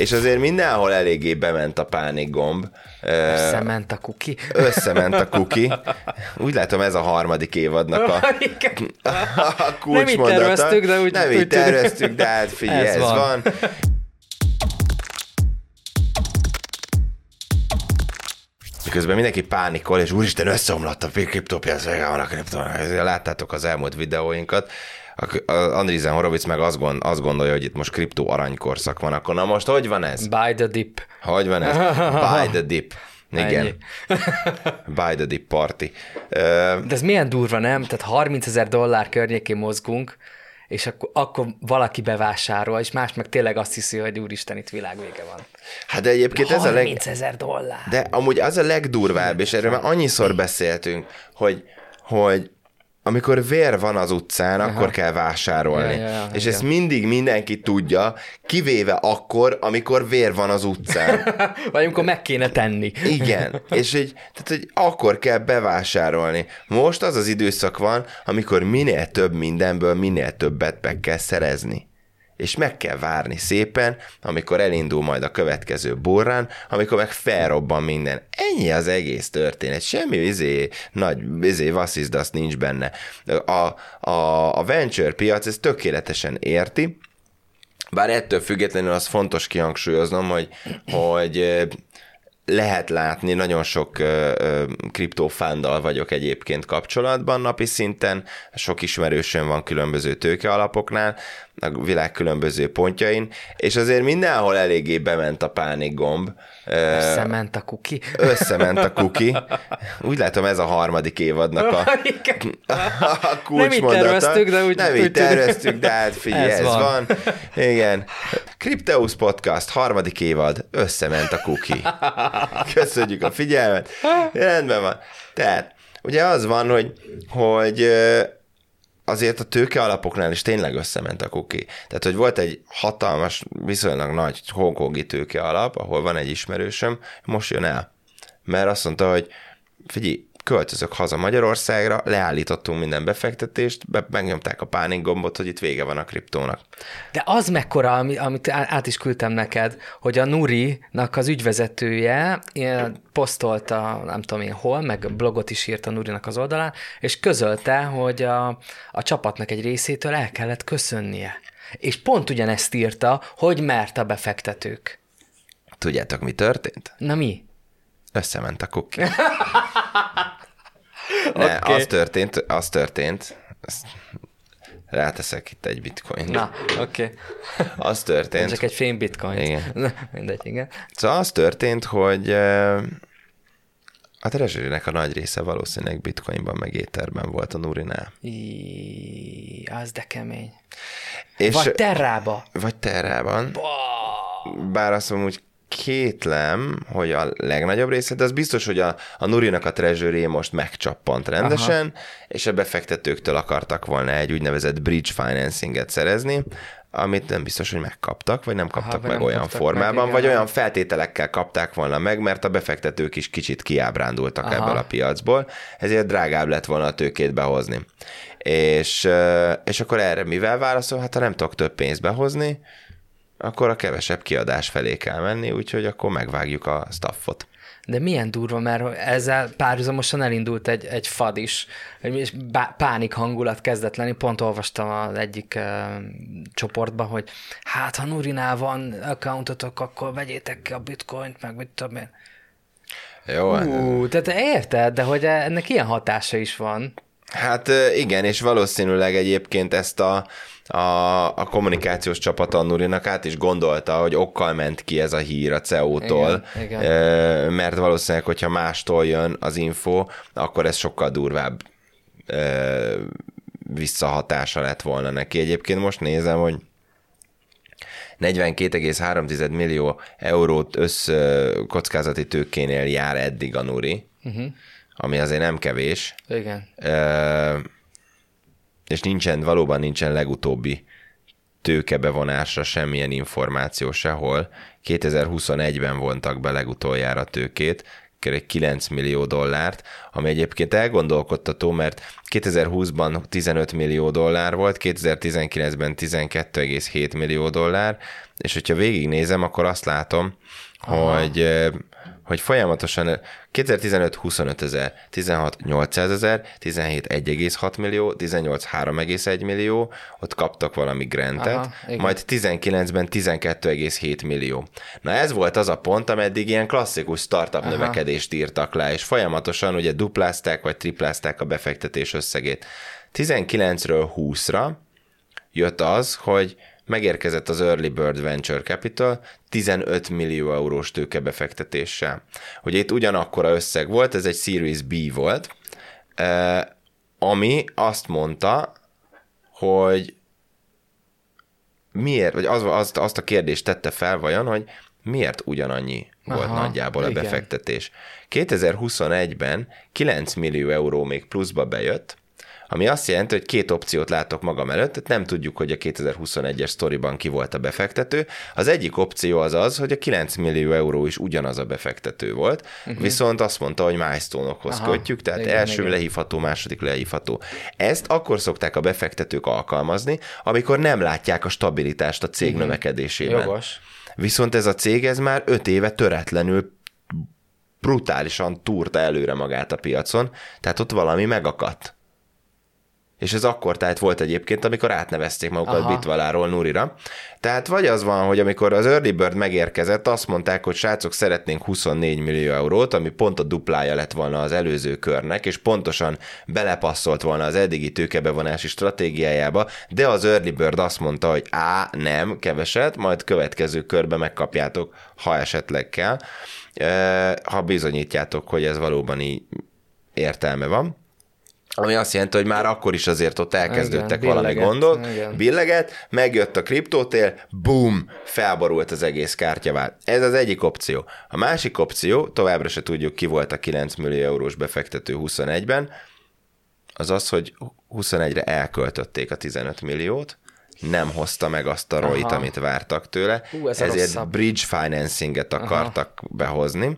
És azért mindenhol eléggé bement a pánik gomb. Összement a kuki. Összement a kuki. Úgy látom, ez a harmadik évadnak a, a kulcsmondata. Nem így terveztük, de úgy Nem így terveztük, de hát figyelj, ez, ez van. van. Miközben mindenki pánikol, és úristen, összeomlott a kriptopiac, van a kriptopiac. Láttátok az elmúlt videóinkat. Andrizen Horowitz meg azt, gond, azt gondolja, hogy itt most kriptó aranykorszak van, akkor na most hogy van ez? Buy the dip. Hogy van ez? Buy the dip. Igen. Buy the dip party. De ez milyen durva, nem? Tehát 30 ezer dollár környékén mozgunk, és akkor, akkor valaki bevásárol, és más meg tényleg azt hiszi, hogy úristen, itt világvége van. Hát de egyébként ez a leg... ezer dollár. De amúgy az a legdurvább, és erről már annyiszor beszéltünk, hogy, hogy amikor vér van az utcán, Aha. akkor kell vásárolni. Ja, ja, ja, és igen. ezt mindig mindenki tudja, kivéve akkor, amikor vér van az utcán. Vagy amikor meg kéne tenni. Igen, és egy, tehát, hogy akkor kell bevásárolni. Most az az időszak van, amikor minél több mindenből minél többet be kell szerezni és meg kell várni szépen, amikor elindul majd a következő burrán, amikor meg felrobban minden. Ennyi az egész történet. Semmi izé, nagy izé, vasszizdasz nincs benne. A, a, a venture piac ezt tökéletesen érti, bár ettől függetlenül az fontos kihangsúlyoznom, hogy, hogy lehet látni, nagyon sok kriptófándal vagyok egyébként kapcsolatban napi szinten, sok ismerősön van különböző tőkealapoknál, a világ különböző pontjain, és azért mindenhol eléggé bement a pánik gomb. Összement a kuki. Összement a kuki. Úgy látom, ez a harmadik évadnak a, a kulcsmondata. Nem így terveztük, de úgy Nem így terveztük, de hát figyelj, ez, ez van. van. Igen. Crypteus Podcast, harmadik évad, összement a kuki. Köszönjük a figyelmet. Rendben van. Tehát, ugye az van, hogy, hogy azért a tőke alapoknál is tényleg összement a kuki. Tehát, hogy volt egy hatalmas, viszonylag nagy hongkongi tőke alap, ahol van egy ismerősöm, most jön el. Mert azt mondta, hogy figyelj, költözök haza Magyarországra, leállítottunk minden befektetést, be, megnyomták a pánik gombot, hogy itt vége van a kriptónak. De az mekkora, amit át is küldtem neked, hogy a Nuri-nak az ügyvezetője posztolta, nem tudom én hol, meg blogot is írt a Nurinak az oldalán, és közölte, hogy a, a csapatnak egy részétől el kellett köszönnie. És pont ugyanezt írta, hogy mert a befektetők. Tudjátok, mi történt? Na mi? Összement a kuki. okay. az történt, az történt, ezt ráteszek itt egy bitcoin. Na, oké. Okay. Az történt. Csak egy fém bitcoin. Igen. Na, mindegy, igen. Szóval az történt, hogy a treasury a nagy része valószínűleg bitcoinban meg éterben volt a Nurinál. I, az de kemény. És vagy terrába. Vagy terrában. Bár azt mondom, hogy kétlem, hogy a legnagyobb része, de az biztos, hogy a, a Nurinak a treasury most megcsappant rendesen, Aha. és a befektetőktől akartak volna egy úgynevezett bridge financinget szerezni, amit nem biztos, hogy megkaptak, vagy nem kaptak Aha, meg nem olyan formában, meg, vagy olyan feltételekkel kapták volna meg, mert a befektetők is kicsit kiábrándultak Aha. ebből a piacból, ezért drágább lett volna a tőkét behozni. És, és akkor erre mivel válaszol? Hát ha nem tudok több pénzt behozni, akkor a kevesebb kiadás felé kell menni, úgyhogy akkor megvágjuk a staffot. De milyen durva, mert ezzel párhuzamosan elindult egy, egy fad is, és pánik hangulat kezdett lenni. Pont olvastam az egyik uh, csoportban, hogy hát ha Nurinál van accountotok, akkor vegyétek ki a bitcoint, meg mit tudom én. Jó. Uh, tehát érted, de hogy ennek ilyen hatása is van. Hát igen, és valószínűleg egyébként ezt a a, a kommunikációs csapat a Nurinak át is gondolta, hogy okkal ment ki ez a hír a CEO-tól, igen, igen. mert valószínűleg, hogyha mástól jön az info, akkor ez sokkal durvább visszahatása lett volna neki. Egyébként most nézem, hogy 42,3 millió eurót össz kockázati tőkénél jár eddig a Nuri, uh-huh. Ami azért nem kevés. Igen és nincsen, valóban nincsen legutóbbi tőkebevonásra semmilyen információ sehol. 2021-ben vontak be legutoljára tőkét, egy 9 millió dollárt, ami egyébként elgondolkodtató, mert 2020-ban 15 millió dollár volt, 2019-ben 12,7 millió dollár, és hogyha végignézem, akkor azt látom, Aha. hogy hogy folyamatosan 2015 25 ezer, 16 800 ezer, 17 1,6 millió, 18 3,1 millió, ott kaptak valami grantet, Aha, majd 19-ben 12,7 millió. Na ez volt az a pont, ameddig ilyen klasszikus startup Aha. növekedést írtak le, és folyamatosan ugye duplázták vagy triplázták a befektetés összegét. 19-ről 20-ra jött az, hogy megérkezett az Early Bird Venture Capital 15 millió eurós tőkebefektetéssel. Ugye itt ugyanakkora összeg volt, ez egy Series B volt, ami azt mondta, hogy miért, vagy az, azt, azt a kérdést tette fel vajon, hogy miért ugyanannyi Aha, volt nagyjából igen. a befektetés. 2021-ben 9 millió euró még pluszba bejött, ami azt jelenti, hogy két opciót látok magam előtt, tehát nem tudjuk, hogy a 2021-es sztoriban ki volt a befektető. Az egyik opció az az, hogy a 9 millió euró is ugyanaz a befektető volt, uh-huh. viszont azt mondta, hogy milestone-okhoz kötjük, tehát igen, első igen. lehívható, második lehívható. Ezt akkor szokták a befektetők alkalmazni, amikor nem látják a stabilitást a cég uh-huh. növekedésében. Jogos. Viszont ez a cég ez már öt éve töretlenül brutálisan túrta előre magát a piacon, tehát ott valami megakadt és ez akkor tehát volt egyébként, amikor átnevezték magukat Aha. Bitvaláról Nurira. Tehát vagy az van, hogy amikor az Early Bird megérkezett, azt mondták, hogy srácok, szeretnénk 24 millió eurót, ami pont a duplája lett volna az előző körnek, és pontosan belepasszolt volna az eddigi tőkebevonási stratégiájába, de az Early Bird azt mondta, hogy á, nem, keveset, majd következő körbe megkapjátok, ha esetleg kell, ha bizonyítjátok, hogy ez valóban így értelme van ami azt jelenti, hogy már akkor is azért ott elkezdődtek igen, valami billeget, gondok, igen. billeget, megjött a kriptótél, boom, felborult az egész kártyavál. Ez az egyik opció. A másik opció, továbbra se tudjuk ki volt a 9 millió eurós befektető 21-ben, az az, hogy 21-re elköltötték a 15 milliót, nem hozta meg azt a roit, amit vártak tőle, Hú, ez ezért bridge financing-et akartak Aha. behozni,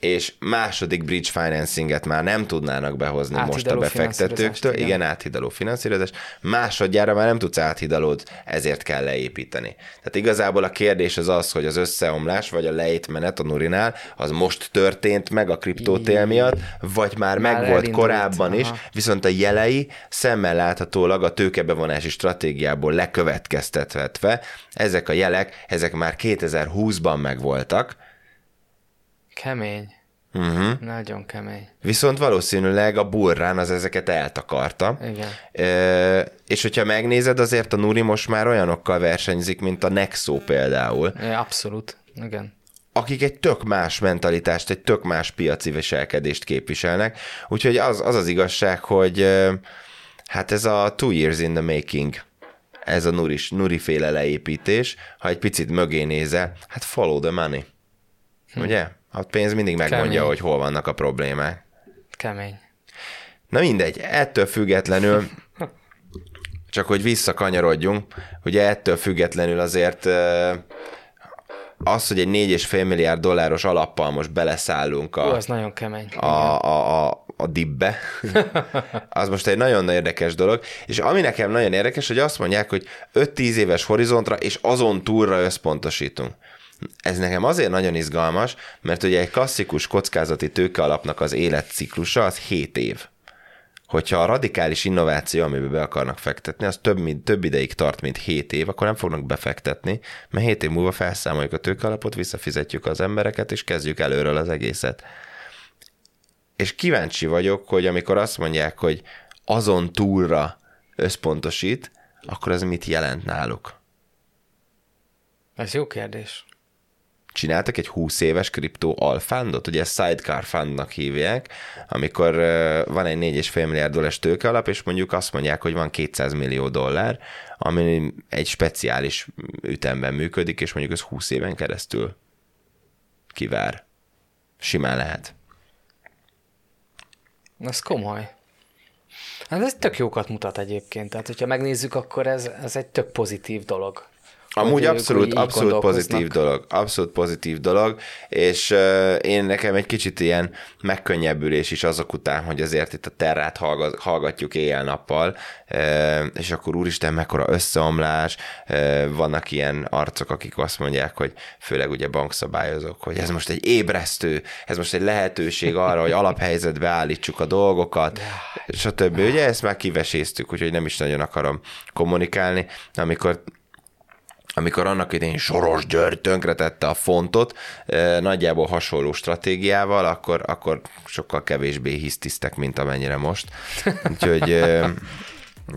és második bridge financinget már nem tudnának behozni áthidaló most a befektetőktől. Igen. igen, áthidaló finanszírozás. Másodjára már nem tudsz áthidalót, ezért kell leépíteni. Tehát igazából a kérdés az az, hogy az összeomlás vagy a lejtmenet a Nurinál az most történt meg a kriptótél miatt, vagy már, már meg volt korábban Aha. is, viszont a jelei szemmel láthatólag a tőkebevonási stratégiából lekövetkeztetve, ezek a jelek, ezek már 2020-ban megvoltak, Kemény. Uh-huh. Nagyon kemény. Viszont valószínűleg a burrán az ezeket eltakarta. Igen. E, és hogyha megnézed, azért a Nuri most már olyanokkal versenyzik, mint a Nexo például. É, abszolút, igen. Akik egy tök más mentalitást, egy tök más piaci viselkedést képviselnek. Úgyhogy az az, az igazság, hogy hát ez a two years in the making ez a Nuri, Nuri féle leépítés, ha egy picit mögé nézel, hát follow the money. Hm. Ugye? A pénz mindig megmondja, Kemény. hogy hol vannak a problémák. Kemény. Na mindegy, ettől függetlenül, csak hogy visszakanyarodjunk, ugye ettől függetlenül azért az, hogy egy 4,5 milliárd dolláros alappal most beleszállunk a, Ó, az nagyon kemény. A, a, a, a dibbe, az most egy nagyon érdekes dolog, és ami nekem nagyon érdekes, hogy azt mondják, hogy 5-10 éves horizontra és azon túlra összpontosítunk. Ez nekem azért nagyon izgalmas, mert ugye egy klasszikus kockázati tőke alapnak az életciklusa az 7 év. Hogyha a radikális innováció, amiben be akarnak fektetni, az több, mint, több ideig tart, mint 7 év, akkor nem fognak befektetni, mert 7 év múlva felszámoljuk a tőkealapot, visszafizetjük az embereket, és kezdjük előről az egészet. És kíváncsi vagyok, hogy amikor azt mondják, hogy azon túlra összpontosít, akkor ez mit jelent náluk? Ez jó kérdés csináltak egy 20 éves kriptó alfundot, ugye ezt sidecar fundnak hívják, amikor van egy 4,5 milliárd dollárs tőkealap, és mondjuk azt mondják, hogy van 200 millió dollár, ami egy speciális ütemben működik, és mondjuk ez 20 éven keresztül kivár. Simán lehet. Ez komoly. Hát ez tök jókat mutat egyébként. Tehát, hogyha megnézzük, akkor ez, ez egy tök pozitív dolog Amúgy abszolút, abszolút pozitív dolog, abszolút pozitív dolog, és én nekem egy kicsit ilyen megkönnyebbülés is azok után, hogy azért itt a terrát hallga- hallgatjuk éjjel-nappal, és akkor úristen, mekkora összeomlás, vannak ilyen arcok, akik azt mondják, hogy főleg ugye bankszabályozók, hogy ez most egy ébresztő, ez most egy lehetőség arra, hogy alaphelyzetbe állítsuk a dolgokat, stb. Ugye ezt már kiveséztük, úgyhogy nem is nagyon akarom kommunikálni, amikor amikor annak idején Soros György tönkretette a fontot, eh, nagyjából hasonló stratégiával, akkor, akkor sokkal kevésbé hisztisztek, mint amennyire most. Úgyhogy eh,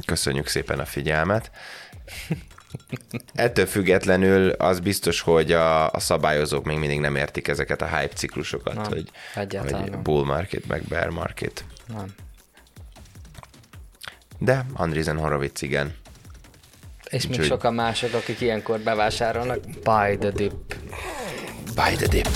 köszönjük szépen a figyelmet. Ettől függetlenül az biztos, hogy a, a szabályozók még mindig nem értik ezeket a hype ciklusokat, Nem, hogy, hogy bull market, meg bear market. Nem. De Andreessen Horowitz igen. És még Úgyhogy- sokan mások, akik ilyenkor bevásárolnak, buy the dip. Buy the dip.